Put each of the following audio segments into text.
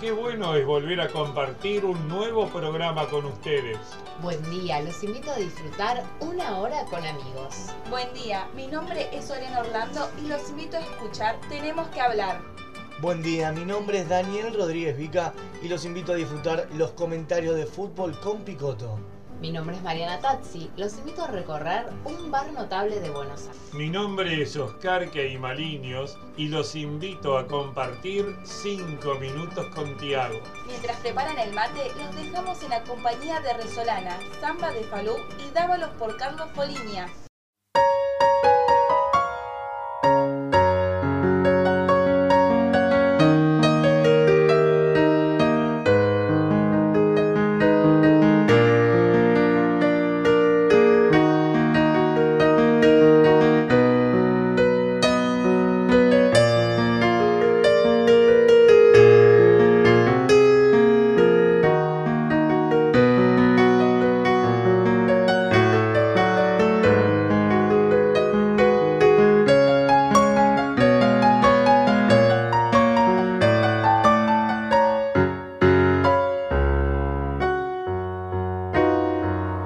Qué bueno es volver a compartir un nuevo programa con ustedes. Buen día, los invito a disfrutar una hora con amigos. Buen día, mi nombre es Orena Orlando y los invito a escuchar Tenemos que hablar. Buen día, mi nombre es Daniel Rodríguez Vica y los invito a disfrutar los comentarios de fútbol con Picoto. Mi nombre es Mariana Tazzi. Los invito a recorrer un bar notable de Buenos Aires. Mi nombre es Oscar Queimaliños y los invito a compartir 5 minutos con Tiago. Mientras preparan el mate, los dejamos en la compañía de Resolana, Samba de Falú y Dávalos por Carlos Polinia.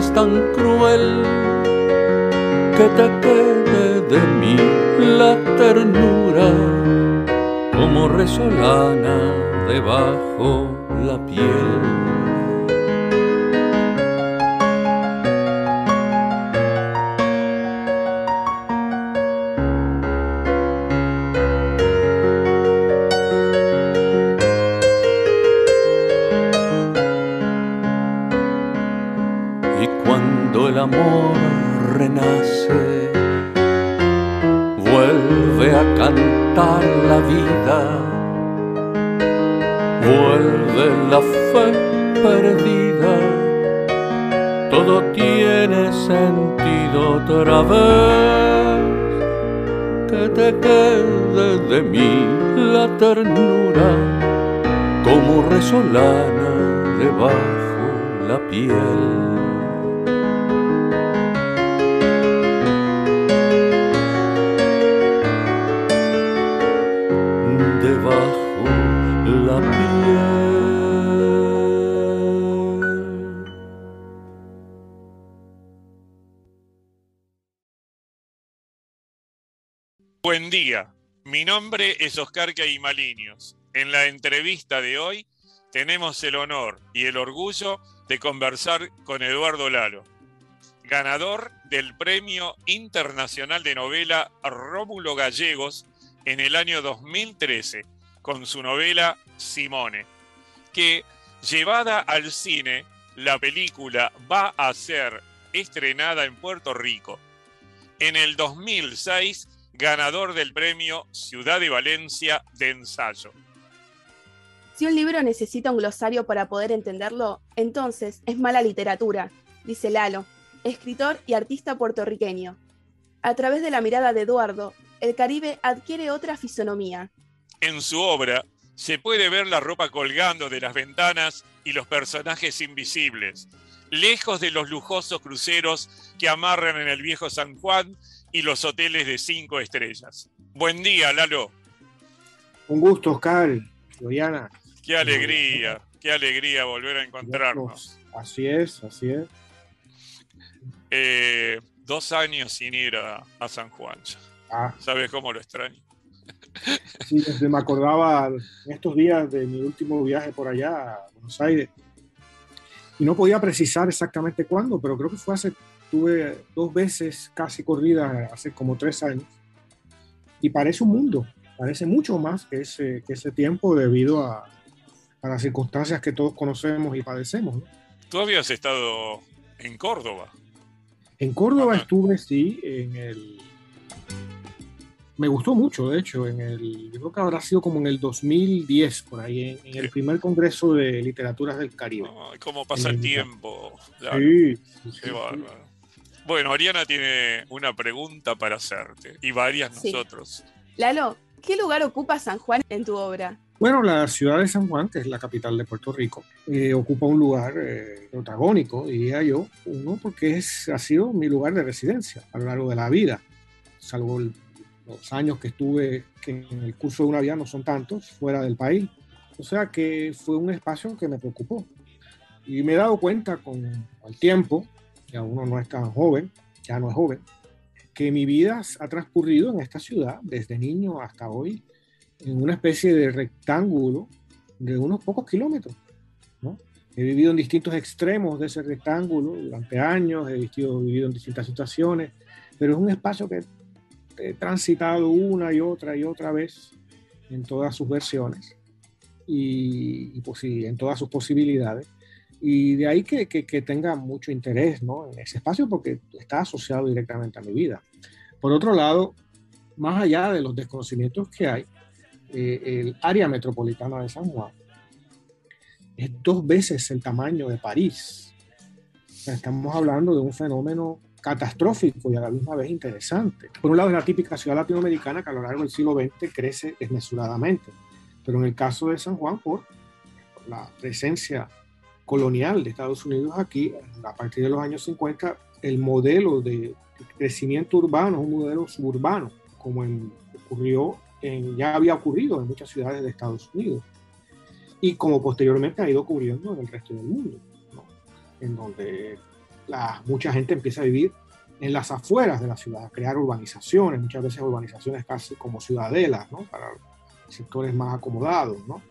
eres tan cruel que te quede de mí la ternura como resolana debajo la piel. Entrevista de hoy tenemos el honor y el orgullo de conversar con Eduardo Lalo, ganador del Premio Internacional de Novela Rómulo Gallegos en el año 2013 con su novela Simone, que llevada al cine, la película va a ser estrenada en Puerto Rico. En el 2006 ganador del premio Ciudad de Valencia de ensayo. Si un libro necesita un glosario para poder entenderlo, entonces es mala literatura, dice Lalo, escritor y artista puertorriqueño. A través de la mirada de Eduardo, el Caribe adquiere otra fisonomía. En su obra se puede ver la ropa colgando de las ventanas y los personajes invisibles. Lejos de los lujosos cruceros, que amarran en el viejo San Juan y los hoteles de cinco estrellas. Buen día, Lalo. Un gusto, Oscar, Diana. Qué alegría, qué alegría volver a encontrarnos. Así es, así es. Eh, dos años sin ir a, San Juan. Ah. ¿Sabes cómo lo extraño? Sí, me acordaba en estos días de mi último viaje por allá a Buenos Aires. Y no podía precisar exactamente cuándo, pero creo que fue hace, tuve dos veces casi corrida hace como tres años. Y parece un mundo, parece mucho más que ese, que ese tiempo debido a, a las circunstancias que todos conocemos y padecemos. ¿no? Tú habías estado en Córdoba. En Córdoba estuve, sí, en el me gustó mucho, de hecho, en el, yo creo que habrá sido como en el 2010, por ahí, en, el primer Congreso de Literaturas del Caribe. ¿Cómo pasa el tiempo? Sí, Qué bárbaro. Bueno, Ariana tiene una pregunta para hacerte, y varias nosotros. Lalo, ¿qué lugar ocupa San Juan en tu obra? Bueno, la ciudad de San Juan, que es la capital de Puerto Rico, eh, ocupa un lugar eh, protagónico, diría yo, uno porque es, ha sido mi lugar de residencia a lo largo de la vida, salvo el los años que estuve, que en el curso de una vida no son tantos, fuera del país. O sea que fue un espacio que me preocupó. Y me he dado cuenta con el tiempo, que uno no es tan joven, ya no es joven, que mi vida ha transcurrido en esta ciudad, desde niño hasta hoy, en una especie de rectángulo de unos pocos kilómetros. ¿no? He vivido en distintos extremos de ese rectángulo durante años, he vivido, en distintas situaciones, pero es un espacio que he transitado una y otra y otra vez en todas sus versiones y, pues, en todas sus posibilidades. Y de ahí que, que, tenga mucho interés ¿no? en ese espacio porque está asociado directamente a mi vida. Por otro lado, más allá de los desconocimientos que hay, eh, el área metropolitana de San Juan es dos veces el tamaño de París. estamos hablando de un fenómeno catastrófico y a la misma vez interesante. Por un lado es la típica ciudad latinoamericana que a lo largo del siglo XX crece desmesuradamente, pero en el caso de San Juan, por la presencia colonial de Estados Unidos aquí, a partir de los años 50, el modelo de crecimiento urbano un modelo suburbano, como ocurrió en, ya había ocurrido en muchas ciudades de Estados Unidos y como posteriormente ha ido ocurriendo en el resto del mundo, en donde mucha gente empieza a vivir en las afueras de la ciudad, a crear urbanizaciones, muchas veces urbanizaciones casi como ciudadelas, ¿no? Para sectores más acomodados, ¿no?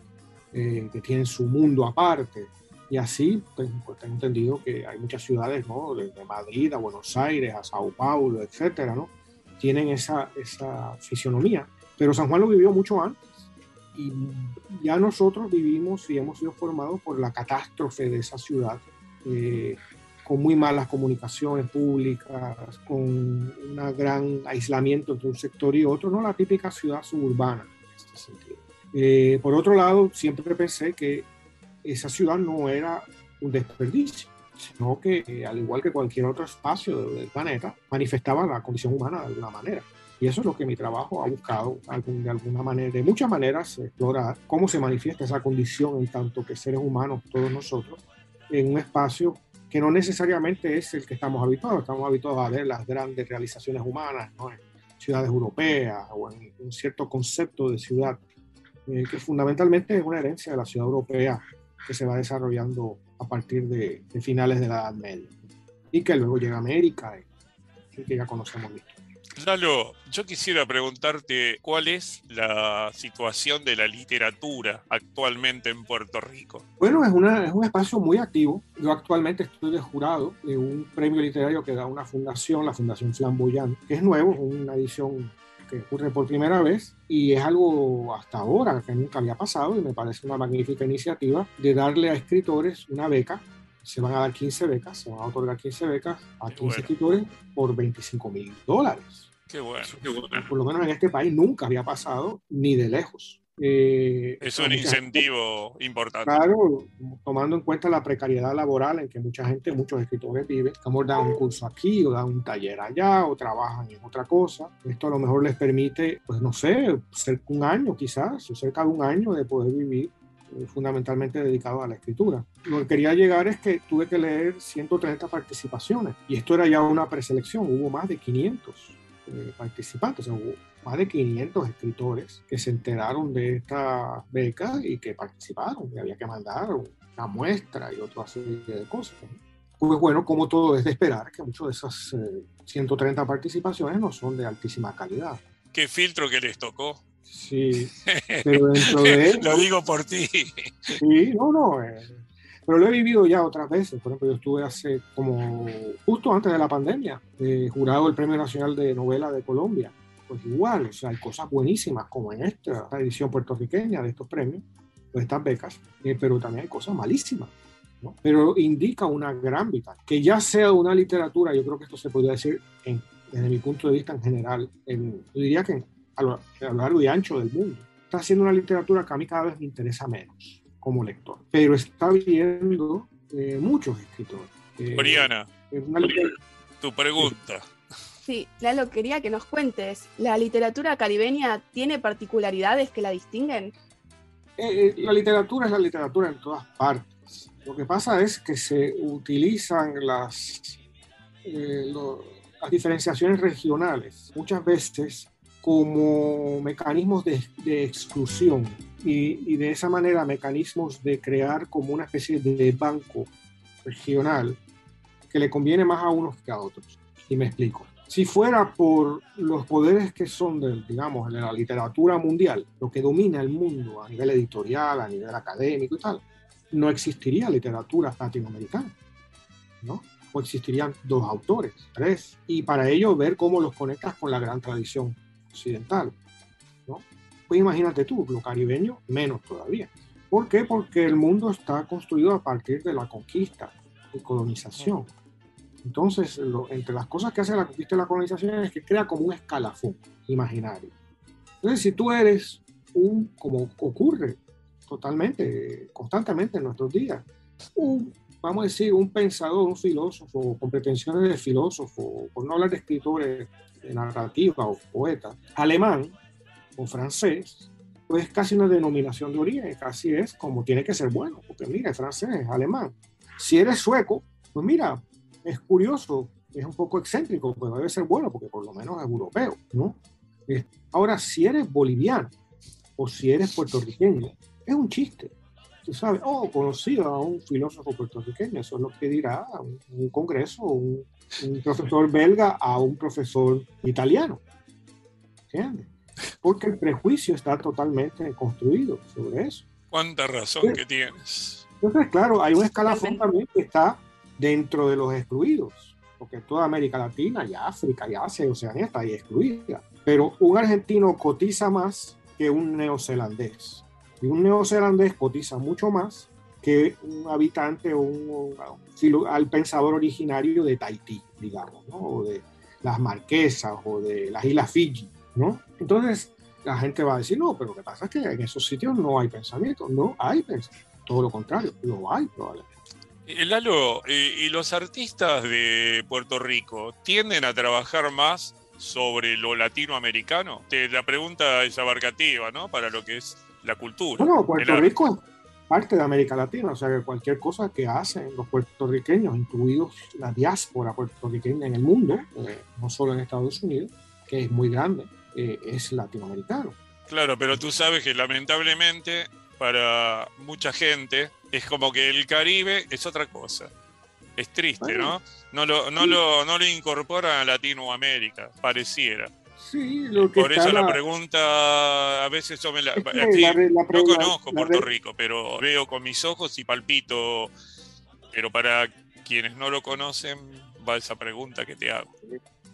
Eh, que tienen su mundo aparte. Y así, pues, pues, tengo entendido que hay muchas ciudades, ¿no? Desde Madrid a Buenos Aires, a Sao Paulo, etcétera, ¿no? Tienen esa, esa fisionomía. Pero San Juan lo vivió mucho antes. Y ya nosotros vivimos y hemos sido formados por la catástrofe de esa ciudad. Eh, con muy malas comunicaciones públicas, con un gran aislamiento entre un sector y otro, no la típica ciudad suburbana en este sentido. Eh, por otro lado, siempre pensé que esa ciudad no era un desperdicio, sino que, eh, al igual que cualquier otro espacio del planeta, manifestaba la condición humana de alguna manera. Y eso es lo que mi trabajo ha buscado de alguna manera, de muchas maneras, explorar cómo se manifiesta esa condición en tanto que seres humanos, todos nosotros, en un espacio que no necesariamente es el que estamos habituados. Estamos habituados a ver las grandes realizaciones humanas ¿no? en ciudades europeas o en un cierto concepto de ciudad, eh, que fundamentalmente es una herencia de la ciudad europea que se va desarrollando a partir de, finales de la Edad Media y que luego llega a América y, que ya conocemos bien. Lalo, yo quisiera preguntarte cuál es la situación de la literatura actualmente en Puerto Rico. Bueno, es, es un espacio muy activo. Yo actualmente estoy de jurado de un premio literario que da una fundación, la Fundación Flamboyant, que es nuevo, es una edición que ocurre por primera vez y es algo hasta ahora que nunca había pasado y me parece una magnífica iniciativa de darle a escritores una beca se van a dar 15 becas, se van a otorgar 15 becas a 15 escritores por 25 mil dólares. Qué bueno, Por lo menos en este país nunca había pasado ni de lejos. Eh, es un incentivo importante. Claro, tomando en cuenta la precariedad laboral en que mucha gente, muchos escritores viven, estamos dan un curso aquí o dan un taller allá o trabajan en otra cosa. Esto a lo mejor les permite, pues no sé, cerca un año quizás, o cerca de un año de poder vivir eh, fundamentalmente dedicados a la escritura. Lo que quería llegar es que tuve que leer 130 participaciones y esto era ya una preselección, hubo más de 500 eh, participantes, o sea, hubo más de 500 escritores que se enteraron de esta beca y que participaron, y había que mandar una muestra y otra serie de cosas. Pues bueno, como todo es de esperar, que muchas de esas 130 participaciones no son de altísima calidad. ¿Qué filtro que les tocó? Sí, pero dentro de Lo digo por ti. Sí, no, no. eh, pero lo he vivido ya otras veces. Por ejemplo, yo estuve hace como justo antes de la pandemia, eh, jurado del Premio Nacional de Novela de Colombia. Pues igual, o sea, hay cosas buenísimas como en esta edición puertorriqueña de estos premios, de estas becas, eh, pero también hay cosas malísimas. ¿no? Pero indica una gran vital. Que ya sea una literatura, yo creo que esto se podría decir en- desde mi punto de vista en general, en- yo diría que a lo, a lo largo y ancho del mundo. Está haciendo una literatura que a mí cada vez me interesa menos como lector, pero está viendo eh, muchos escritores. Eh, Oriana, tu pregunta. Sí, Lalo, quería que nos cuentes, ¿la literatura caribeña tiene particularidades que la distinguen? eh, eh, la literatura es la literatura en todas partes. Lo que pasa es que se utilizan las, eh, diferenciaciones regionales muchas veces como mecanismos de, de exclusión y de esa manera mecanismos de crear como una especie de banco regional que le conviene más a unos que a otros. Y me explico. Si fuera por los poderes que son, del, digamos, de la literatura mundial, lo que domina el mundo a nivel editorial, a nivel académico y tal, no existiría literatura latinoamericana, ¿no? O existirían dos autores, tres, y para ello ver cómo los conectas con la gran tradición occidental, ¿no? Pues imagínate tú, lo caribeño, menos todavía. ¿Por qué? Porque el mundo está construido a partir de la conquista y colonización. Entonces, lo- entre las cosas que hace la conquista y la colonización es que crea como un escalafón imaginario. Entonces, si tú eres un, como ocurre totalmente, constantemente en nuestros días, un, vamos a decir, un pensador, un filósofo, con pretensiones de filósofo, por no hablar de escritores de narrativa o poeta, alemán o francés, pues es casi una denominación de origen, casi es como tiene que ser bueno, porque mira, es francés, es alemán. Si eres sueco, pues mira, es curioso, es un poco excéntrico, pero debe ser bueno porque por lo menos es europeo, ¿no? Ahora, si eres boliviano o si eres puertorriqueño, es un chiste. Tú sabes, oh, conocí a un filósofo puertorriqueño, eso es lo que dirá un, un congreso, un, un profesor belga a un profesor italiano. ¿Entiendes? Porque el prejuicio está totalmente construido sobre eso. ¿Cuánta razón que tienes? Entonces, claro, hay un escalafón también que está dentro de los excluidos, porque toda América Latina y África y Asia y Oceanía está ahí excluida. Pero un argentino cotiza más que un neozelandés. Y un neozelandés cotiza mucho más que un habitante o un, un al pensador originario de Tahití, digamos, ¿no? o de las Marquesas o de las Islas Fiji, ¿no? Entonces la gente va a decir, no, pero lo que pasa es que en esos sitios no hay pensamiento, no hay pensamiento, todo lo contrario, lo hay probablemente. Eh, Lalo, eh, ¿y los artistas de Puerto Rico tienden a trabajar más sobre lo latinoamericano? La pregunta es abarcativa, ¿no? Para lo que es la cultura. Bueno, Puerto El. Rico es parte de América Latina, o sea que cualquier cosa que hacen los puertorriqueños, incluidos la diáspora puertorriqueña en el mundo, eh, no solo en Estados Unidos, que es muy grande, eh, es latinoamericano. Claro, pero tú sabes que lamentablemente para mucha gente es como que el Caribe es otra cosa. Es triste, ¿no? No lo, no lo, no lo incorpora a Latinoamérica, pareciera. Sí, lo que Por eso la la- pregunta, a veces yo me la... aquí la no conozco Puerto Rico, pero veo con mis ojos y palpito. Pero para quienes no lo conocen, va esa pregunta que te hago.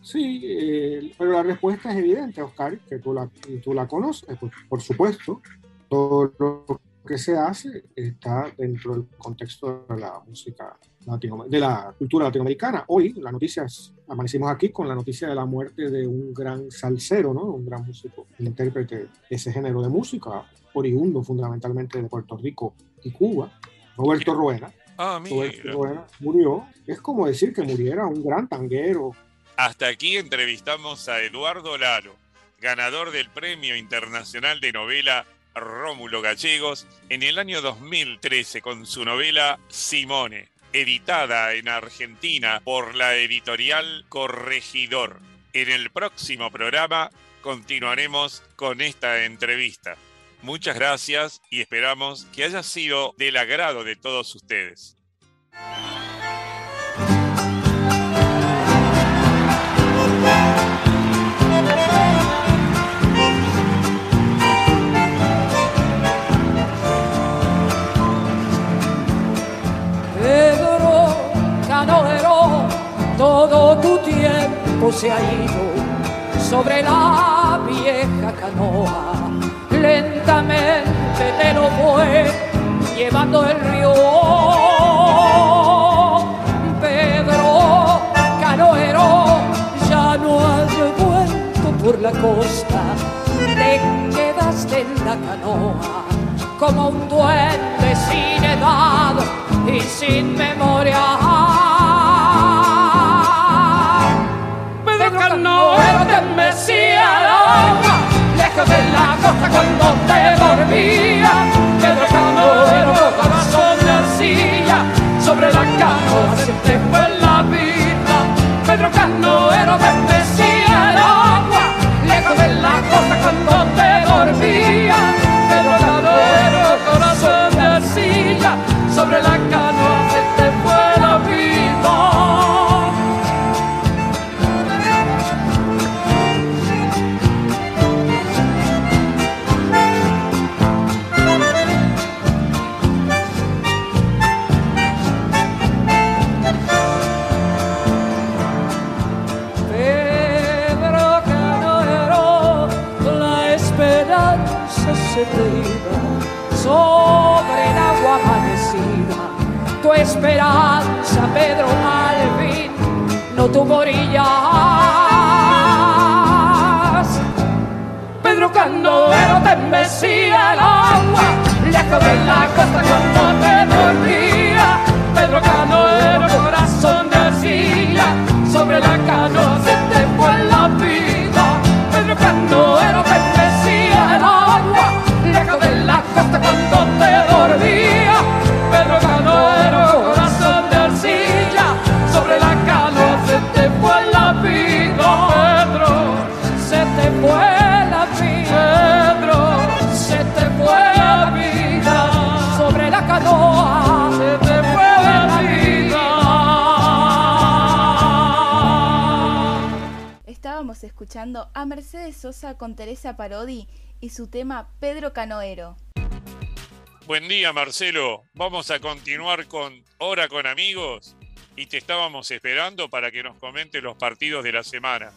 Sí, eh, pero la respuesta es evidente, Oscar, que tú la, tú la conoces, por supuesto. Todo lo que se hace está dentro del contexto de la música latino, de la cultura latinoamericana. Hoy, la noticia es, amanecimos aquí con la noticia de la muerte de un gran salsero, ¿no? Un gran músico, intérprete de ese género de música, oriundo fundamentalmente de Puerto Rico y Cuba, Roberto Ruena. Ah, Roberto. Ruena murió. Es como decir que muriera un gran tanguero, Hasta aquí entrevistamos a Eduardo Lalo, ganador del Premio Internacional de Novela Rómulo Gallegos en el año 2013 con su novela Simone, editada en Argentina por la editorial Corregidor. En el próximo programa continuaremos con esta entrevista. Muchas gracias y esperamos que haya sido del agrado de todos ustedes. Se ha ido sobre la vieja canoa. Lentamente te lo fue llevando el río. Pedro Canoero, ya no has vuelto por la costa, te quedaste en la canoa como un duende sin edad y sin memoria. Cuando te dormía. Pedro Canoero, corazón de arcilla, sobre la canoa te fue la vida. Pedro Canoero te esperanza, Pedro Alvin, no tuvo orillas. Pedro Canoero te mecía el agua, lejos de la costa cuando te escuchando a Mercedes Sosa con Teresa Parodi y su tema Pedro Canoero. Buen día, Marcelo. Vamos a continuar con Hora con Amigos y te estábamos esperando para que nos comentes los partidos de la semana.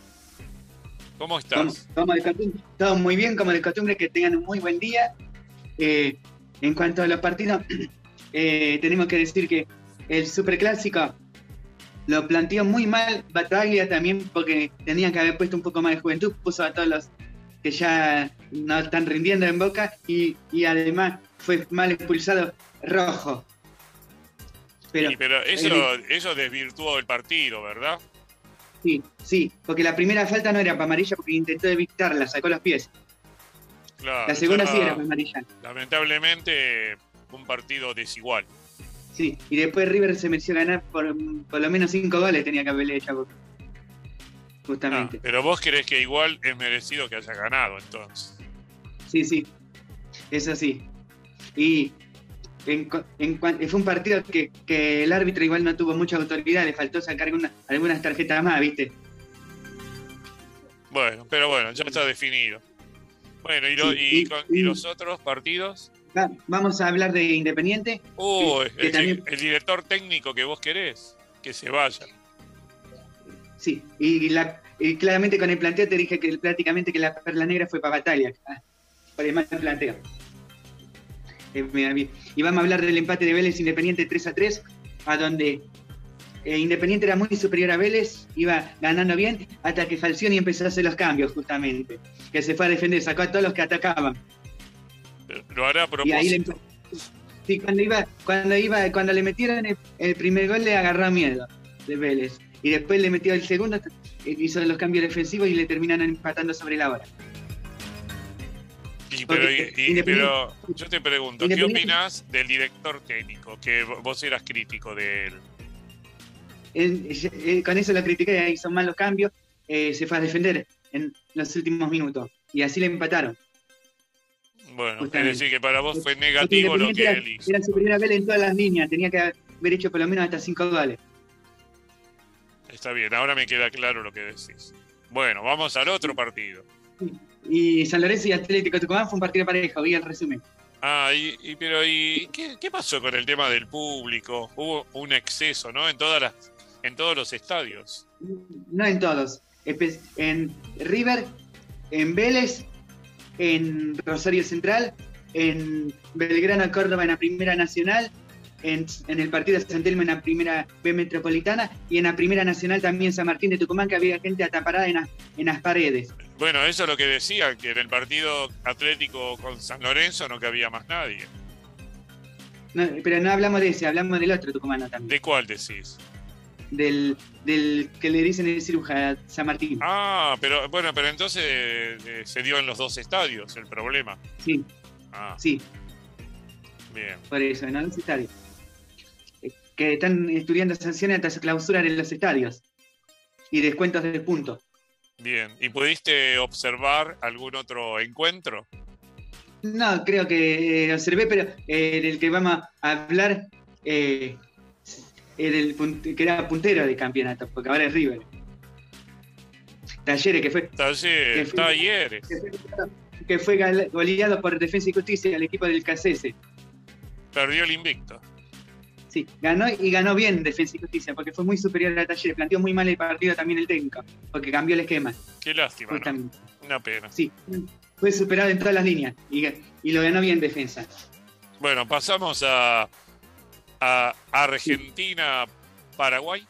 ¿Cómo estás? como de costumbre, todo muy bien, como de costumbre, que tengan un muy buen día. Eh, en cuanto a los partidos, eh, tenemos que decir que el Superclásico lo planteó muy mal Bataglia también porque tenía que haber puesto un poco más de juventud, puso a todos los que ya no están rindiendo en Boca y, y además fue mal expulsado Rojo. Pero, Sí, pero eso, eh, eso desvirtuó el partido, ¿verdad? sí, sí, porque la primera falta no era para amarilla porque intentó evitarla, sacó los pies. Claro. La segunda sí era para amarilla. Lamentablemente, un partido desigual. Sí, y después River se mereció ganar por, por lo menos cinco goles, tenía que haberle hecho Boca. Ah, Justamente. pero vos crees que igual es merecido que haya ganado, entonces. Sí, sí. Eso sí. Y en en fue un partido que, que el árbitro igual no tuvo mucha autoridad, le faltó sacar una- algunas tarjetas más, ¿viste? Bueno, pero bueno, ya está definido. Bueno, ¿y, lo- Sí, y y- con- y y- los otros partidos? Va- vamos a hablar de Independiente. Que el, también- el director técnico que vos querés, que se vaya. Sí, y, la, y claramente con el planteo te dije que prácticamente que la perla negra fue para Batalla, ah, por el mal planteo. Eh, y vamos a hablar del empate de Vélez Independiente 3 a 3, a donde eh, Independiente era muy superior a Vélez, iba ganando bien, hasta que Falcioni empezó a hacer los cambios justamente, que se fue a defender, sacó a todos los que atacaban. Lo hará a Y ahí le propósito. Sí, cuando iba, cuando iba, cuando le metieron el, el primer gol le agarró miedo de Vélez. Y después le metió el segundo, eh, hizo los cambios defensivos y le terminaron empatando sobre la hora. Y, pero, y- y- yo te pregunto, ¿qué opinás del director técnico? Que vo- vos eras crítico de él. Él- eh, con eso lo critiqué, hizo mal los cambios, eh, se fue a defender en los últimos minutos. Y así le empataron. Bueno, es Justamente. decir, que para vos fue negativo lo que era, él hizo. era superior a Vélez en todas las líneas, tenía que haber hecho por lo menos hasta cinco goles. Está bien, ahora me queda claro lo que decís. Bueno, vamos al otro partido. Y San Lorenzo y Atlético Tucumán fue un partido parejo, vi el resumen. Ah, y, y- pero ¿y qué, qué pasó con el tema del público? Hubo un exceso, ¿no? En todas las, en todos los estadios. No en todos. En River, en Vélez, en Rosario Central, en Belgrano Córdoba en la Primera Nacional, en, en el partido de San Telmo en la Primera B Metropolitana y en la Primera Nacional también San Martín de Tucumán que había gente ataparada en, las- en las paredes. Bueno, eso es lo que decía, que en el partido atlético con San Lorenzo no cabía más nadie. No, pero no hablamos de ese, hablamos del otro tucumano también, ¿De cuál decís? Del, del que le dicen el cirujano San Martín. Ah, pero bueno, pero entonces eh, se dio en los dos estadios el problema. Sí, Ah, sí. bien. Por eso, en los estadios. Eh, Que están estudiando sanciones hasta clausurar en los estadios. Y descuentos de puntos. Bien. ¿Y pudiste observar algún otro encuentro? No, creo que eh, observé, pero eh, del que vamos a hablar, eh, era el que era puntero de campeonato, porque ahora es River. Talleres, que fue, Taller, Que fue- talleres. que fue, que fue gal- goleado por Defensa y Justicia al equipo del KCS. Perdió el invicto. Sí, ganó y ganó bien Defensa y Justicia, porque fue muy superior a Talleres. Planteó muy mal el partido también el técnico, porque cambió el esquema. Qué lástima. Una pena. Sí, fue superado en todas las líneas y, y lo ganó bien defensa. Bueno, pasamos a, a Argentina-Paraguay.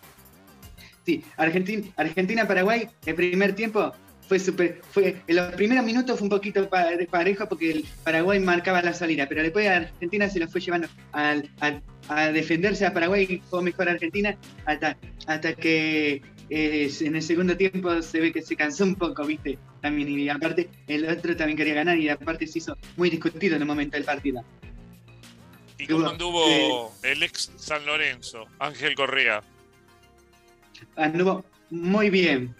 Sí, Argentina, Argentina-Paraguay, el primer tiempo fue super, fue, en los primeros minutos fue un poquito pa- parejo porque el Paraguay marcaba la salida, pero después Argentina se lo fue llevando al- al- a, defenderse a Paraguay y fue mejor Argentina hasta, hasta que eh, en el segundo tiempo se ve que se cansó un poco, ¿viste? También, y aparte el otro también quería ganar y aparte se hizo muy discutido en el momento del partido. ¿Y cómo bueno. anduvo el ex San Lorenzo, Ángel Correa? Anduvo muy bien.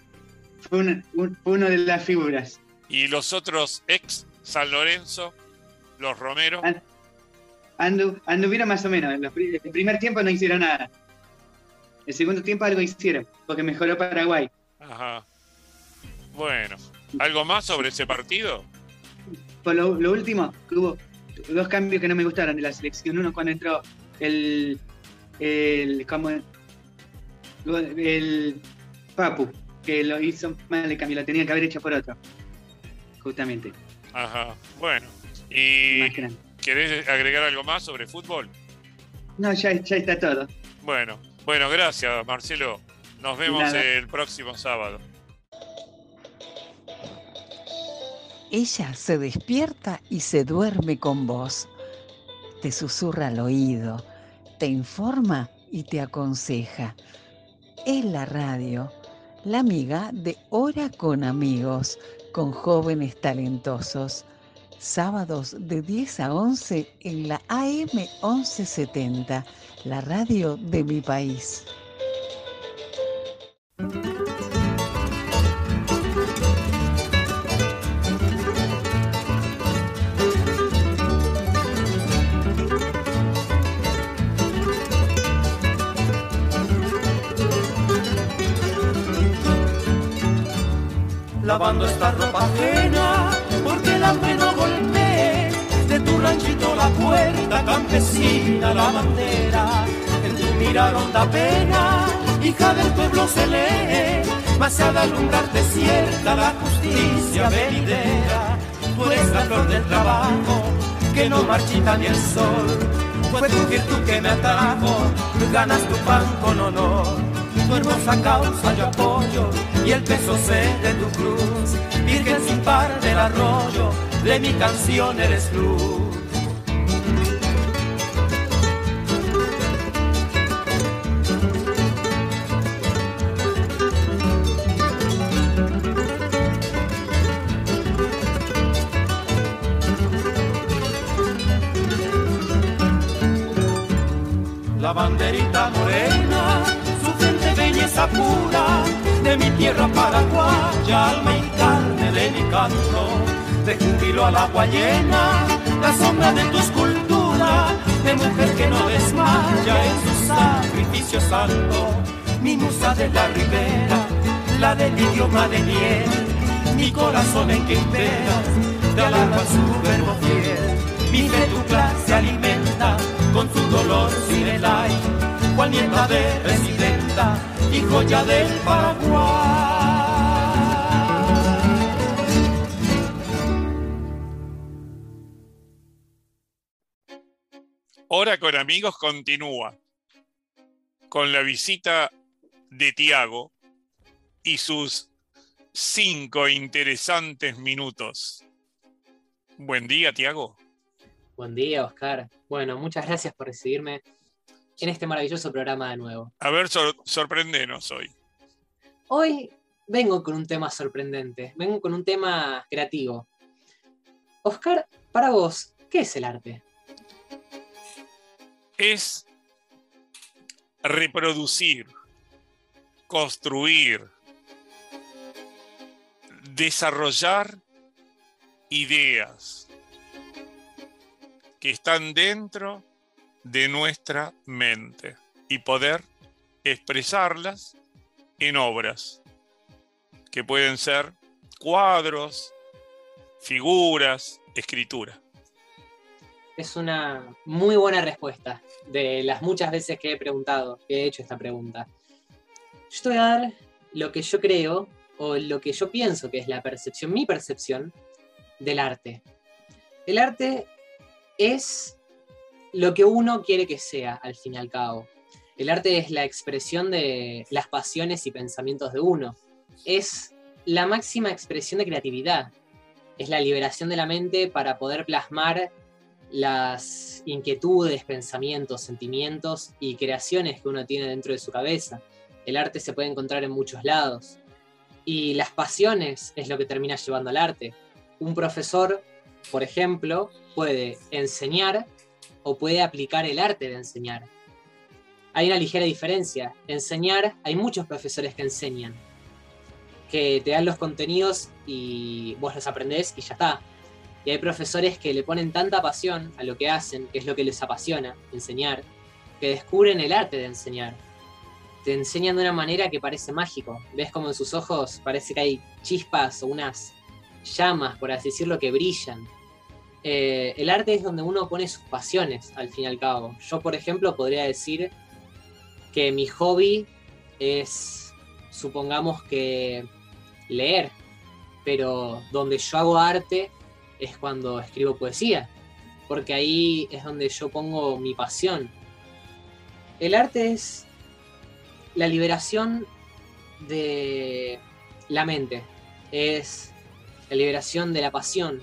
Fue, una- un- fue una de las figuras. ¿Y los otros ex San Lorenzo, los Romero? Andu, anduvieron más o menos. En el primer tiempo no hicieron nada. El segundo tiempo algo hicieron, porque mejoró Paraguay. Ajá. Bueno, ¿algo más sobre ese partido? Por lo, lo último, que hubo dos cambios que no me gustaron de la selección. Uno cuando entró el. el como el Papu, que lo hizo mal el cambio, lo tenía que haber hecho por otro. Justamente. Ajá. Bueno, ¿y Más querés agregar algo más sobre fútbol? No, ya, ya está todo. Bueno, bueno, gracias Marcelo. Nos vemos Nada. el próximo sábado. Ella se despierta y se duerme con vos. Te susurra al oído, te informa y te aconseja. Es la radio, la amiga de Hora con Amigos, con jóvenes talentosos. Sábados de 10 a 11 en la AM 1170, la radio de mi país. Tu mirar honda pena, hija del pueblo se lee, mas ha de alumbrarte cierta la justicia venidera, tú eres la flor del trabajo, que no marchita ni el sol, fue tu virtud que me atrajo, ganas tu pan con honor tu hermosa causa yo apoyo y el peso sé de tu cruz. Virgen sin par del arroyo, de mi canción eres luz. Júbilo a la guayena, la sombra de tu escultura, de mujer que no desmaya en su sacrificio santo, mi musa de la ribera, la del idioma de miel, mi corazón en que imperas, te alaba su verbo fiel mi tu clase alimenta con su dolor sin el aire, cual nieta de residenta y joya del Paraguay. Hora con amigos continúa con la visita de Tiago y sus cinco interesantes minutos. Buen día, Tiago. Buen día, Oscar. Bueno, muchas gracias por recibirme en este maravilloso programa de nuevo. A ver, sorprendenos hoy. Hoy vengo con un tema sorprendente, vengo con un tema creativo. Oscar, para vos, ¿qué es el arte? Es reproducir, construir, desarrollar ideas que están dentro de nuestra mente y poder expresarlas en obras, que pueden ser cuadros, figuras, escritura. Es una muy buena respuesta de las muchas veces que he preguntado, que he hecho esta pregunta. Yo te voy a dar lo que yo creo o lo que yo pienso que es la percepción, mi percepción del arte. El arte es lo que uno quiere que sea, al fin y al cabo. El arte es la expresión de las pasiones y pensamientos de uno. Es la máxima expresión de creatividad. Es la liberación de la mente para poder plasmar las inquietudes, pensamientos, sentimientos y creaciones que uno tiene dentro de su cabeza. El arte se puede encontrar en muchos lados. Y las pasiones es lo que termina llevando al arte. Un profesor por ejemplo, puede enseñar o puede aplicar el arte de enseñar. Hay una ligera diferencia. Enseñar, hay muchos profesores que enseñan, que te dan los contenidos y vos los aprendés y ya está. Y hay profesores que le ponen tanta pasión a lo que hacen, que es lo que les apasiona, enseñar, que descubren el arte de enseñar. Te enseñan de una manera que parece mágico. Ves como en sus ojos parece que hay chispas o unas llamas, por así decirlo, que brillan. Eh, el arte es donde uno pone sus pasiones, al fin y al cabo. Yo, por ejemplo, podría decir que mi hobby es, supongamos que, leer, pero donde yo hago arte es cuando escribo poesía, porque ahí es donde yo pongo mi pasión. El arte es la liberación de la mente, es la liberación de la pasión,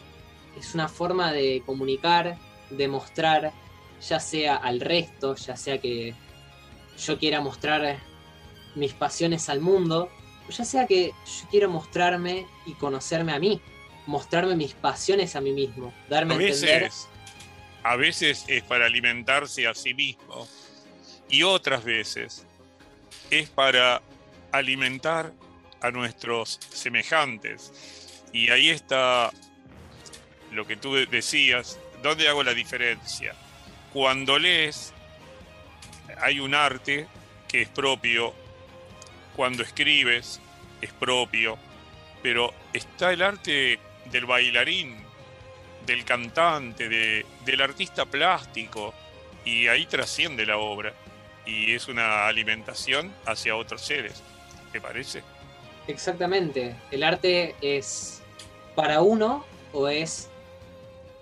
es una forma de comunicar, de mostrar, ya sea al resto, ya sea que yo quiera mostrar mis pasiones al mundo, ya sea que yo quiero mostrarme y conocerme a mí, mostrarme mis pasiones a mí mismo, darme a, entender. A veces es para alimentarse a sí mismo y otras veces es para alimentar a nuestros semejantes. Y ahí está lo que tú decías, ¿dónde hago la diferencia? Cuando lees, hay un arte que es propio, cuando escribes, es propio, pero está el arte del bailarín, del cantante, del artista plástico, y ahí trasciende la obra, y es una alimentación hacia otros seres, ¿te parece? Exactamente, el arte es para uno o es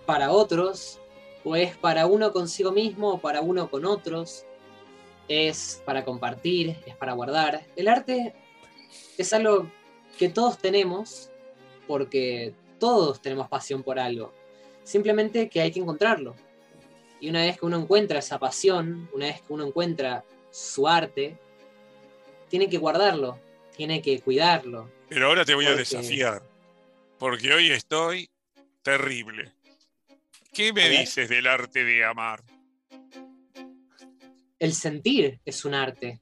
para otros, o es para uno consigo mismo o para uno con otros, es para compartir, es para guardar. El arte es algo que todos tenemos porque todos tenemos pasión por algo, simplemente que hay que encontrarlo. Y una vez que uno encuentra esa pasión, una vez que uno encuentra su arte, tiene que guardarlo, tiene que cuidarlo. Pero ahora te voy a desafiar, porque hoy estoy terrible. ¿Qué me dices del arte de amar? el sentir es un arte.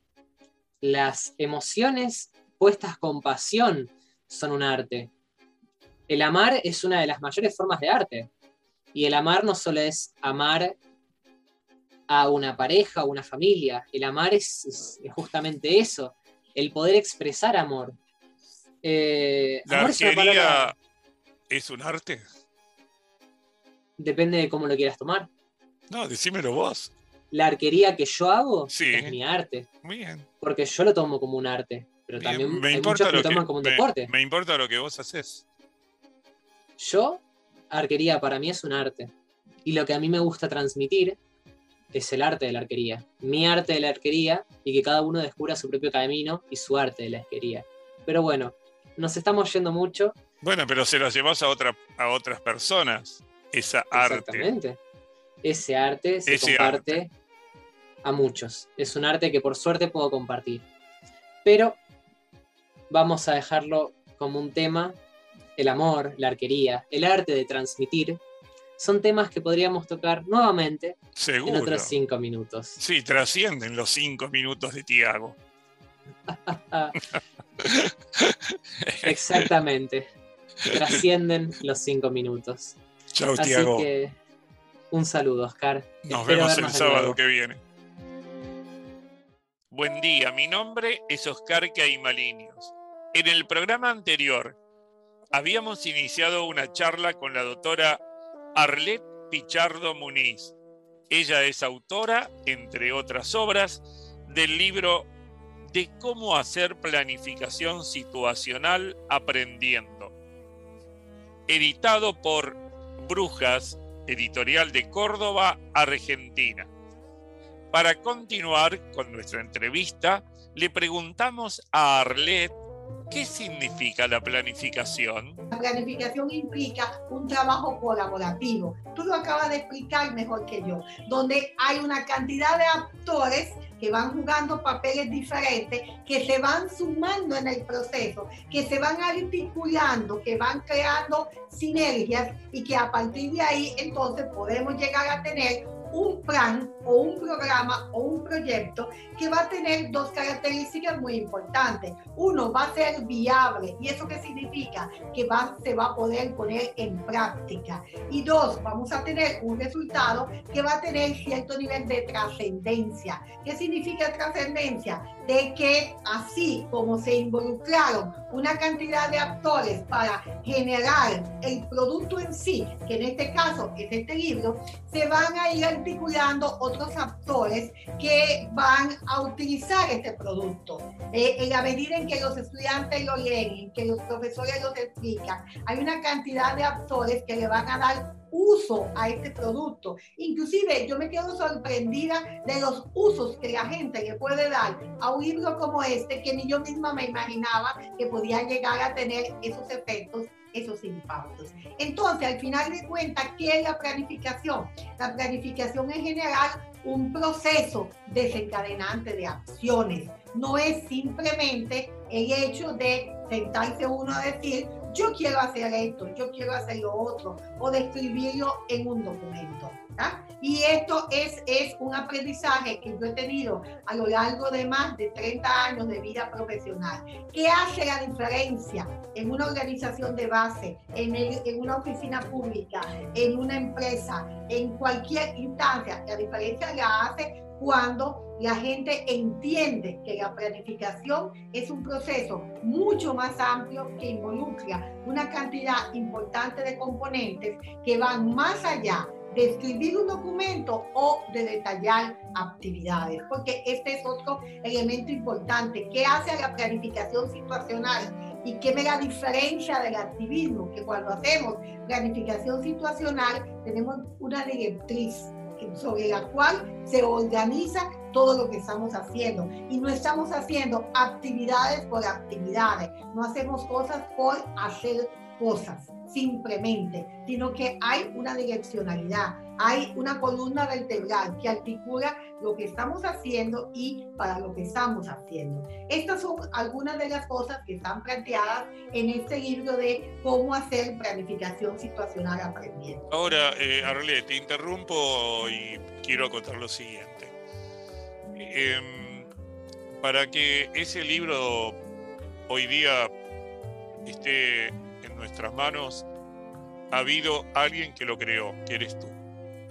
Las emociones puestas con pasión son un arte. El amar es una de las mayores formas de arte. Y el amar no solo es amar a una pareja o una familia. El amar es, es- es justamente eso, el poder expresar amor. Eh, ¿La amor es una arquería palabra- es un arte? depende de cómo lo quieras tomar. No, decímelo vos. La arquería que yo hago Sí. es mi arte, Bien. porque yo lo tomo como un arte, pero bien. también Me hay importa muchos que lo que toman como un me- deporte. Me importa lo que vos haces. Yo, arquería para mí es un arte. Y lo que a mí me gusta transmitir es el arte de la arquería. Mi arte de la arquería y que cada uno descubra su propio camino y su arte de la arquería. Pero bueno, nos estamos yendo mucho. Bueno, pero se lo llevas a, otra, a otras personas, esa arte. Exactamente. Ese arte se Ese comparte a muchos. Es un arte que por suerte puedo compartir. Pero vamos a dejarlo como un tema. El amor, la arquería, el arte de transmitir, son temas que podríamos tocar nuevamente en otros cinco minutos. Sí, trascienden los cinco minutos de Tiago. Exactamente. Trascienden los cinco minutos. Chau, Así Tiago. que un saludo, Oscar. Nos Espero vemos el sábado que viene. Buen día, mi nombre es Oscar Caimaliños. En el programa anterior habíamos iniciado una charla con la doctora Arlet Pichardo Muniz. Ella es autora, entre otras obras, del libro de cómo hacer planificación situacional aprendiendo, editado por Brujas, editorial de Córdoba, Argentina. Para continuar con nuestra entrevista, le preguntamos a Arlet qué significa la planificación. La planificación implica un trabajo colaborativo. Tú lo acabas de explicar mejor que yo, donde hay una cantidad de actores que van jugando papeles diferentes, que se van sumando en el proceso, que se van articulando, que van creando sinergias y que a partir de ahí entonces podemos llegar a tener un plan o un programa o un proyecto que va a tener dos características muy importantes. Uno, va a ser viable. ¿Y eso qué significa? Que va, se va a poder poner en práctica. Y dos, vamos a tener un resultado que va a tener cierto nivel de trascendencia. ¿Qué significa trascendencia? De que así como se involucraron una cantidad de actores para generar el producto en sí, que en este caso es este libro, se van a ir articulando otros actores que van a utilizar este producto. Eh, en la medida en que los estudiantes lo leen, en que los profesores lo explican, hay una cantidad de actores que le van a dar uso a este producto. Inclusive yo me quedo sorprendida de los usos que la gente le puede dar a un libro como este que ni yo misma me imaginaba que podía llegar a tener esos efectos esos impactos. Entonces, al final de cuentas, ¿qué es la planificación? La planificación es generar un proceso desencadenante de acciones. No es simplemente el hecho de sentarse uno a decir, yo quiero hacer esto, yo quiero hacer lo otro, o de escribirlo en un documento. ¿tá? Y esto es, es un aprendizaje que yo he tenido a lo largo de más de 30 años de vida profesional. ¿Qué hace la diferencia en una organización de base, en, en una oficina pública, en una empresa, en cualquier instancia? La diferencia la hace cuando la gente entiende que la planificación es un proceso mucho más amplio que involucra una cantidad importante de componentes que van más allá de escribir un documento o de detallar actividades, porque este es otro elemento importante. ¿Qué hace la planificación situacional? ¿Y qué me la diferencia del activismo? Que cuando hacemos planificación situacional tenemos una directriz sobre la cual se organiza todo lo que estamos haciendo. Y no estamos haciendo actividades por actividades, no hacemos cosas por hacer cosas simplemente, sino que hay una direccionalidad, hay una columna vertebral que articula lo que estamos haciendo y para lo que estamos haciendo. Estas son algunas de las cosas que están planteadas en este libro de cómo hacer planificación situacional aprendiendo. Ahora, eh, Arlet, te interrumpo y quiero acotar lo siguiente. em, para que ese libro hoy día esté en nuestras manos, ha habido alguien que lo creó, que eres tú.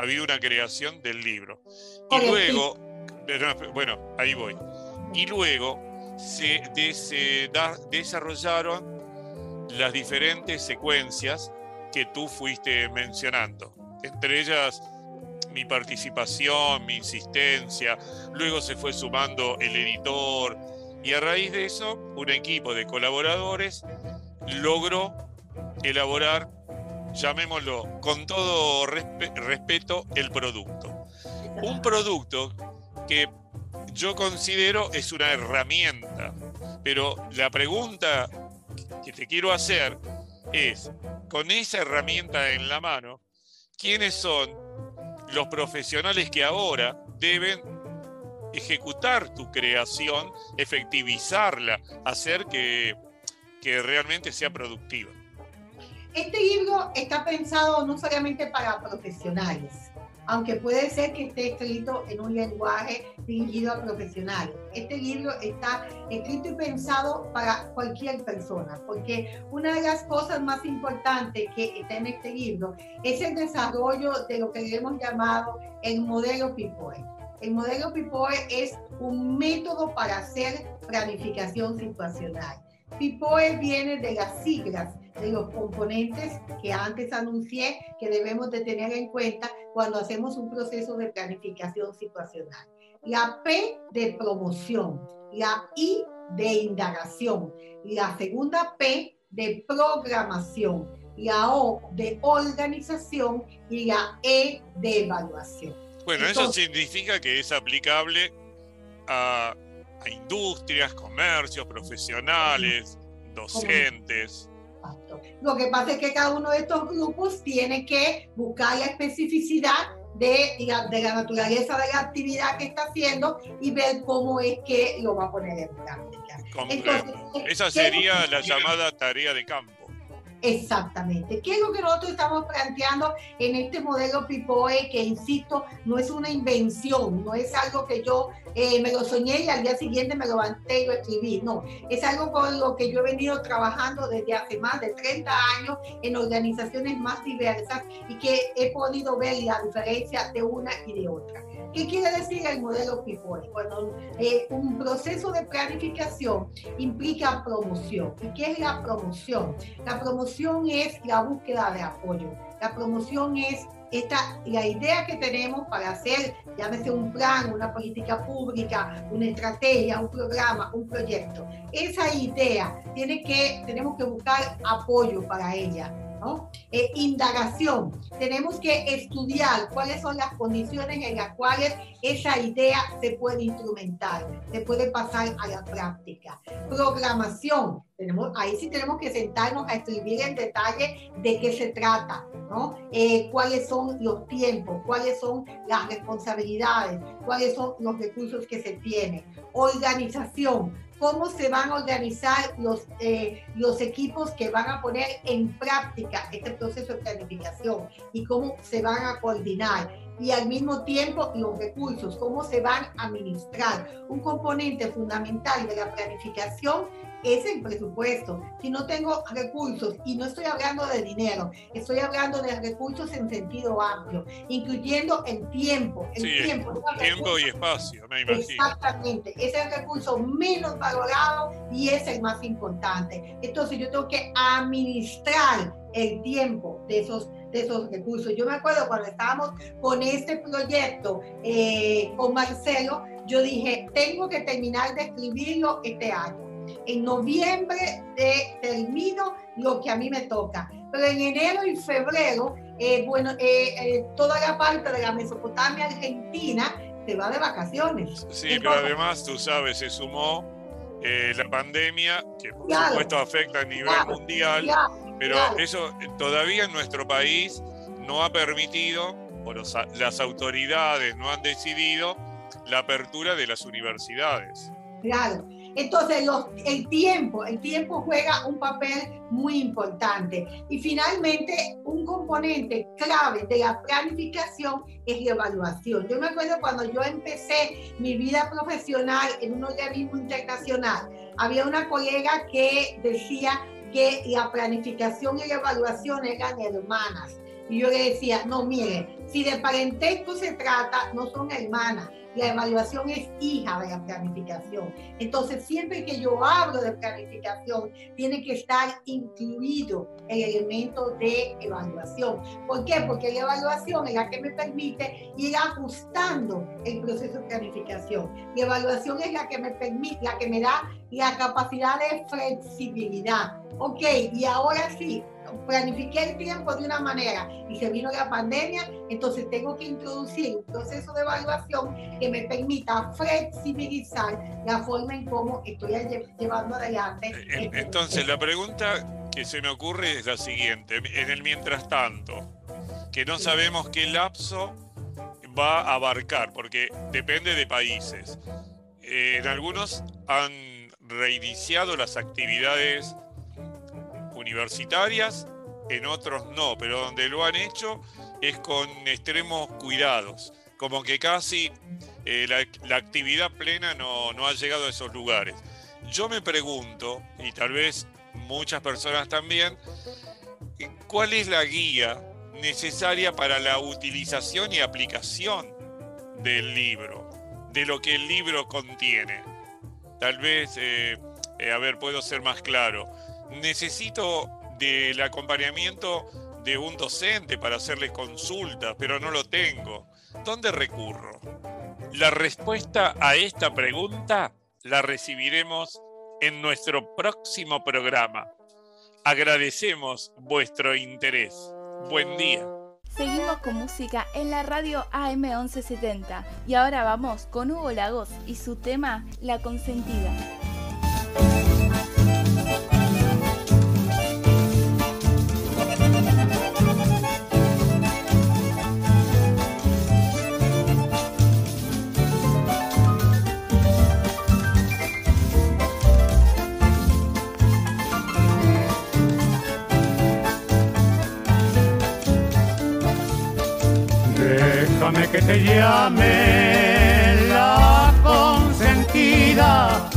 Ha habido una creación del libro. Y luego, bueno, ahí voy. Y luego se, desarrollaron las diferentes secuencias que tú fuiste mencionando. Entre ellas mi participación, mi insistencia, luego se fue sumando el editor y a raíz de eso un equipo de colaboradores logró elaborar, llamémoslo con todo respeto, el producto. Un producto que yo considero es una herramienta, pero la pregunta que te quiero hacer es, con esa herramienta en la mano, ¿quiénes son los profesionales que ahora deben ejecutar tu creación, efectivizarla, hacer que, que realmente sea productiva? Este libro está pensado no solamente para profesionales, aunque puede ser que esté escrito en un lenguaje dirigido a profesionales. Este libro está escrito y pensado para cualquier persona, porque una de las cosas más importantes que está en este libro es el desarrollo de lo que hemos llamado el modelo PIPOE. El modelo PIPOE es un método para hacer planificación situacional. PIPOE viene de las siglas de los componentes que antes anuncié que debemos de tener en cuenta cuando hacemos un proceso de planificación situacional. La P de promoción, la I de indagación, la segunda P de programación, la O de organización y la E de evaluación. Bueno, eso significa que es aplicable a, a industrias, comercios, profesionales, docentes. Lo que pasa es que cada uno de estos grupos tiene que buscar la especificidad de, de la naturaleza de la actividad que está haciendo y ver cómo es que lo va a poner en práctica. Entonces, Esa sería la llamada tarea de campo. Exactamente. ¿Qué es lo que nosotros estamos planteando en este modelo PIPOE que, insisto, no es una invención, no es algo que yo eh, me lo soñé y al día siguiente me levanté y lo escribí, no, es algo con lo que yo he venido trabajando desde hace más de 30 años en organizaciones más diversas y que he podido ver la diferencia de una y de otra. ¿Qué quiere decir el modelo PIPOE? Cuando eh, un proceso de planificación implica promoción. ¿Y qué es la promoción? La promoción es la búsqueda de apoyo. La promoción es esta, la idea que tenemos para hacer, llámese un plan, una política pública, una estrategia, un programa, un proyecto. Esa idea tiene que, tenemos que buscar apoyo para ella. Eh, indagación. Tenemos que estudiar cuáles son las condiciones en las cuales esa idea se puede instrumentar, se puede pasar a la práctica. Programación. Ahí sí tenemos que sentarnos a escribir en detalle de qué se trata, ¿no? Eh, cuáles son los tiempos, cuáles son las responsabilidades, cuáles son los recursos que se tienen. Organización cómo se van a organizar los, eh, los equipos que van a poner en práctica este proceso de planificación y cómo se van a coordinar y al mismo tiempo los recursos, cómo se van a administrar. Un componente fundamental de la planificación es el presupuesto. Si no tengo recursos, y no estoy hablando de dinero, estoy hablando de recursos en sentido amplio, incluyendo el tiempo. El tiempo, tiempo y espacio, me imagino. Exactamente, es el recurso menos valorado y es el más importante. Entonces yo tengo que administrar el tiempo de esos, de esos recursos. Yo me acuerdo cuando estábamos con este proyecto eh, con Marcelo, yo dije, tengo que terminar de escribirlo este año en noviembre termino lo que a mí me toca. Pero en enero y febrero, eh, bueno, eh, eh, toda la parte de la Mesopotamia argentina se va de vacaciones. Sí, pero además, tú sabes, se sumó la pandemia, que por supuesto afecta a nivel mundial, pero eso todavía en nuestro país no ha permitido, o las autoridades no han decidido la apertura de las universidades. Claro, Entonces, el tiempo, el tiempo juega un papel muy importante. Y finalmente, un componente clave de la planificación es la evaluación. Yo me acuerdo cuando yo empecé mi vida profesional en un organismo internacional, había una colega que decía que la planificación y la evaluación eran hermanas. Y yo le decía, no, mire, si de parentesco se trata, no son hermanas. La evaluación es hija de la planificación. Entonces, siempre que yo hablo de planificación, tiene que estar incluido el elemento de evaluación. ¿Por qué? Porque la evaluación es la que me permite ir ajustando el proceso de planificación. La evaluación es la que me permite, la que me da la capacidad de flexibilidad. Ok, y ahora sí, planifiqué el tiempo de una manera y se vino la pandemia, entonces tengo que introducir un proceso de evaluación que me permita flexibilizar la forma en cómo estoy llevando adelante. Eh, este entonces, la pregunta que se me ocurre es la siguiente, en el mientras tanto, que no sabemos qué lapso va a abarcar, porque depende de países. Eh, en algunos han reiniciado las actividades universitarias, en otros no, pero donde lo han hecho es con extremos cuidados, como que casi eh, la, actividad plena no, no ha llegado a esos lugares. Yo me pregunto, y tal vez muchas personas también, ¿cuál es la guía necesaria para la utilización y aplicación del libro, de lo que el libro contiene? Tal vez, eh, eh, a ver, puedo ser más claro necesito del acompañamiento de un docente para hacerle consultas, pero no lo tengo. ¿Dónde recurro? La respuesta a esta pregunta la recibiremos en nuestro próximo programa. Agradecemos vuestro interés. Buen día. Seguimos con música en la radio AM1170 y ahora vamos con Hugo Lagos y su tema La Consentida. Te llame la consentida,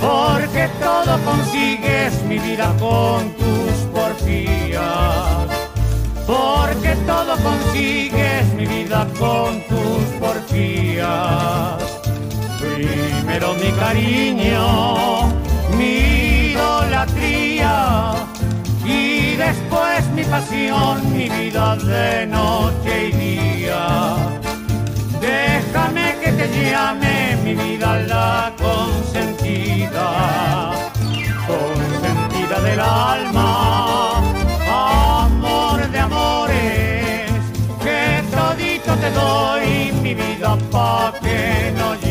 porque todo consigues mi vida con tus porfías. Porque todo consigues mi vida con tus porfías. Primero mi cariño, mi idolatría y después mi pasión, mi vida de noche y día. Déjame que te llame mi vida la consentida, consentida del alma, amor de amores, que todito te doy mi vida pa' que no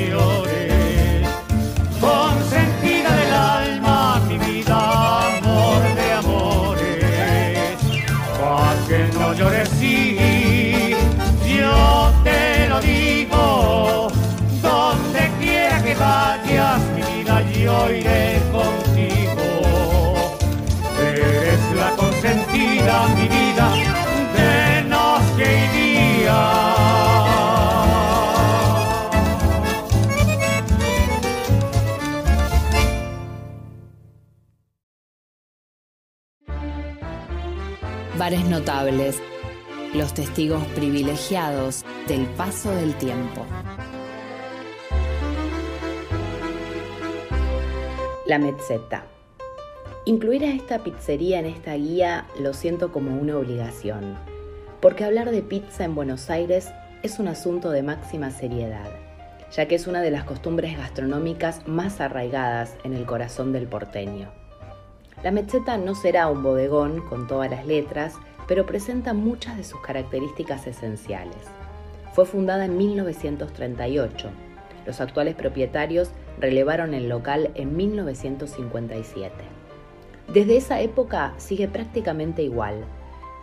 iré contigo. Eres la consentida, mi vida, de noche y día. bares notables, los testigos privilegiados del paso del tiempo. La Mezzetta. Incluir a esta pizzería en esta guía lo siento como una obligación, porque hablar de pizza en Buenos Aires es un asunto de máxima seriedad, ya que es una de las costumbres gastronómicas más arraigadas en el corazón del porteño. La Mezzetta no será un bodegón con todas las letras, pero presenta muchas de sus características esenciales. Fue fundada en 1938. Los actuales propietarios relevaron el local en 1957. Desde esa época sigue prácticamente igual,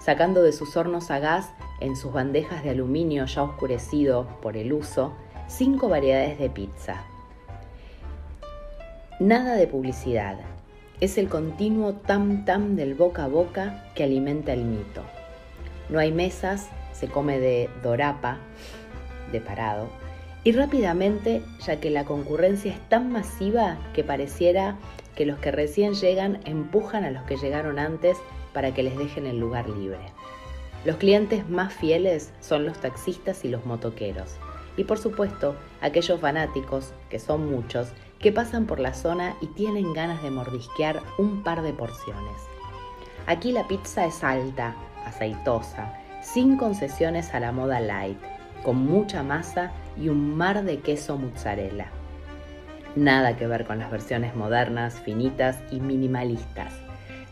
sacando de sus hornos a gas en sus bandejas de aluminio ya oscurecido por el uso, cinco variedades de pizza, Nada de publicidad. Es el continuo tam-tam del boca a boca que alimenta el mito. No hay mesas, se come de dorapa, de parado, y rápidamente, ya que la concurrencia es tan masiva que pareciera que los que recién llegan empujan a los que llegaron antes para que les dejen el lugar libre. Los clientes más fieles son los taxistas y los motoqueros, y por supuesto aquellos fanáticos, que son muchos, que pasan por la zona y tienen ganas de mordisquear un par de porciones. Aquí la pizza es alta, aceitosa, sin concesiones a la moda light, con mucha masa y un mar de queso mozzarella. Nada que ver con las versiones modernas, finitas y minimalistas,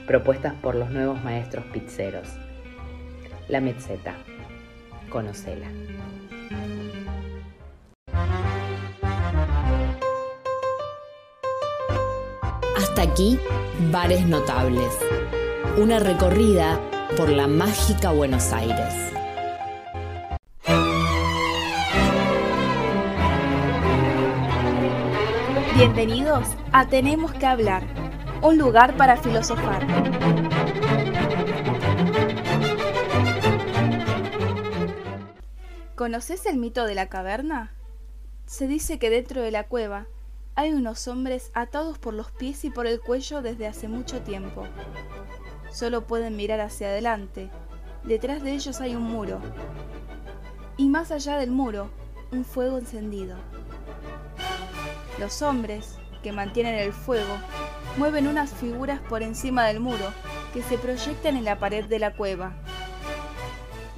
propuestas por los nuevos maestros pizzeros. La mezzeta. Conocela. Hasta aquí, Bares Notables. Una recorrida por la mágica Buenos Aires. Bienvenidos a Tenemos que hablar, un lugar para filosofar. ¿Conoces el mito de la caverna? Se dice que dentro de la cueva hay unos hombres atados por los pies y por el cuello desde hace mucho tiempo. Solo pueden mirar hacia adelante. Detrás de ellos hay un muro. Y más allá del muro, un fuego encendido. Los hombres, que mantienen el fuego, mueven unas figuras por encima del muro que se proyectan en la pared de la cueva.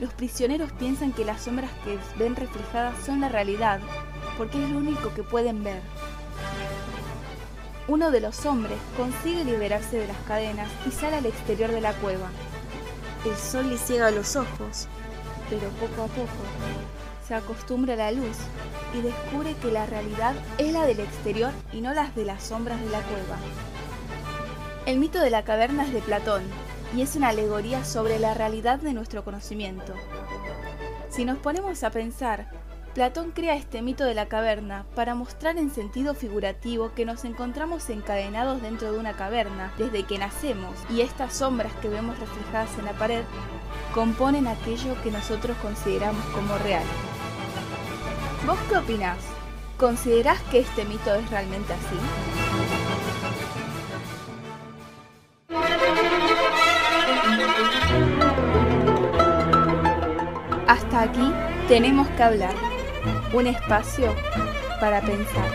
Los prisioneros piensan que las sombras que ven reflejadas son la realidad, porque es lo único que pueden ver. Uno de los hombres consigue liberarse de las cadenas y sale al exterior de la cueva. El sol le ciega los ojos, pero poco a poco acostumbra a la luz y descubre que la realidad es la del exterior y no las de las sombras de la cueva. El mito de la caverna es de Platón y es una alegoría sobre la realidad de nuestro conocimiento. Si nos ponemos a pensar, Platón crea este mito de la caverna para mostrar en sentido figurativo que nos encontramos encadenados dentro de una caverna desde que nacemos y estas sombras que vemos reflejadas en la pared componen aquello que nosotros consideramos como real. ¿Vos qué opinás? ¿Considerás que este mito es realmente así? Hasta aquí tenemos que hablar. Un espacio para pensar.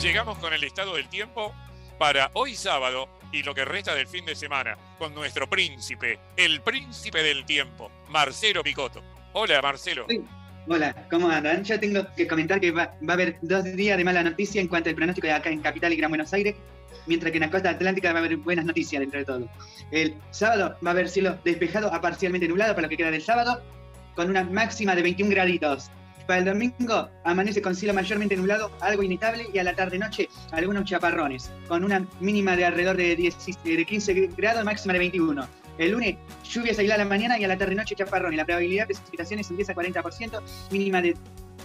Llegamos con el estado del tiempo para hoy sábado y lo que resta del fin de semana con nuestro príncipe, el príncipe del tiempo, Marcelo Picotto. Hola, Marcelo. Sí. Hola, ¿cómo andan? Yo tengo que comentar que va, a haber dos días de mala noticia en cuanto al pronóstico de acá en Capital y Gran Buenos Aires, mientras que en la costa atlántica va a haber buenas noticias dentro de todo. El sábado va a haber cielo despejado a parcialmente nublado para lo que queda del sábado, con una máxima de 21 graditos. Para el domingo amanece con cielo mayormente nublado, algo inestable, y a la tarde-noche algunos chaparrones, con una mínima de alrededor de, 10, de 15 grados, máxima de 21. El lunes, lluvias aisladas a la mañana y a la tarde-noche chaparrones. La probabilidad de precipitaciones empieza a 40%, mínima de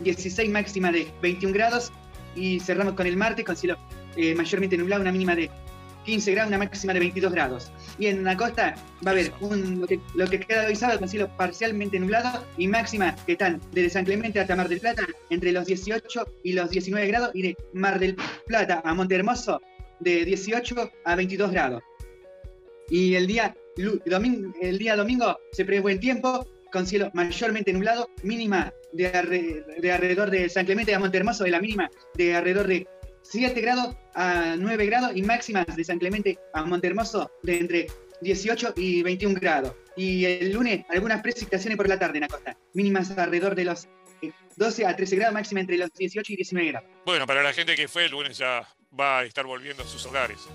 16, máxima de 21 grados. Y cerramos con el martes con cielo eh, mayormente nublado, una mínima de 15 grados, una máxima de 22 grados. Y en la costa va a haber un, lo, que, lo que queda hoy sábado con cielo parcialmente nublado y máxima que están desde San Clemente hasta Mar del Plata entre los 18 y los 19 grados y de Mar del Plata a Monte Hermoso de 18 a 22 grados. Y el día, domingo, el día domingo se prevé buen tiempo, con cielo mayormente nublado, mínima de, arre, de alrededor de San Clemente a Monte Hermoso, de la mínima de alrededor de 7 grados a 9 grados y máximas de San Clemente a Montehermoso de entre 18 y 21 grados. Y el lunes algunas precipitaciones por la tarde en la costa, mínimas alrededor de los 12 a 13 grados, máxima entre los 18 y 19 grados. Bueno, para la gente que fue, el lunes ya va a estar volviendo a sus hogares.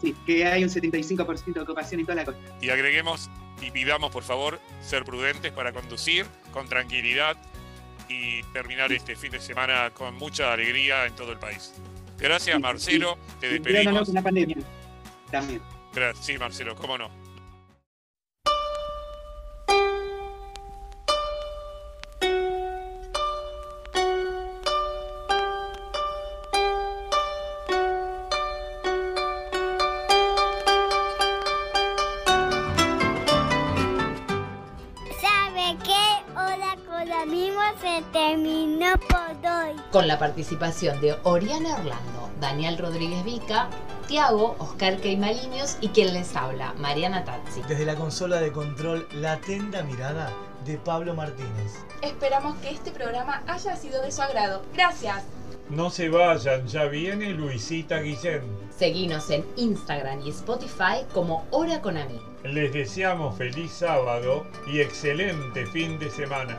Sí, que hay un 75% de ocupación en toda la costa. Y agreguemos y pidamos, por favor, ser prudentes para conducir con tranquilidad y terminar este fin de semana con mucha alegría en todo el país. Gracias, Marcelo. Te despedimos. la pandemia también. Gracias, sí, Marcelo, cómo no. Con la participación de Oriana Orlando, Daniel Rodríguez Vica, Tiago, Oscar Queimaliños y quien les habla, Mariana Tazzi. Desde la consola de control La Atenta Mirada de Pablo Martínez. Esperamos que este programa haya sido de su agrado. Gracias. No se vayan, ya viene Luisita Guillén. Seguinos en Instagram y Spotify como Hora con Ami. Les deseamos feliz sábado y excelente fin de semana.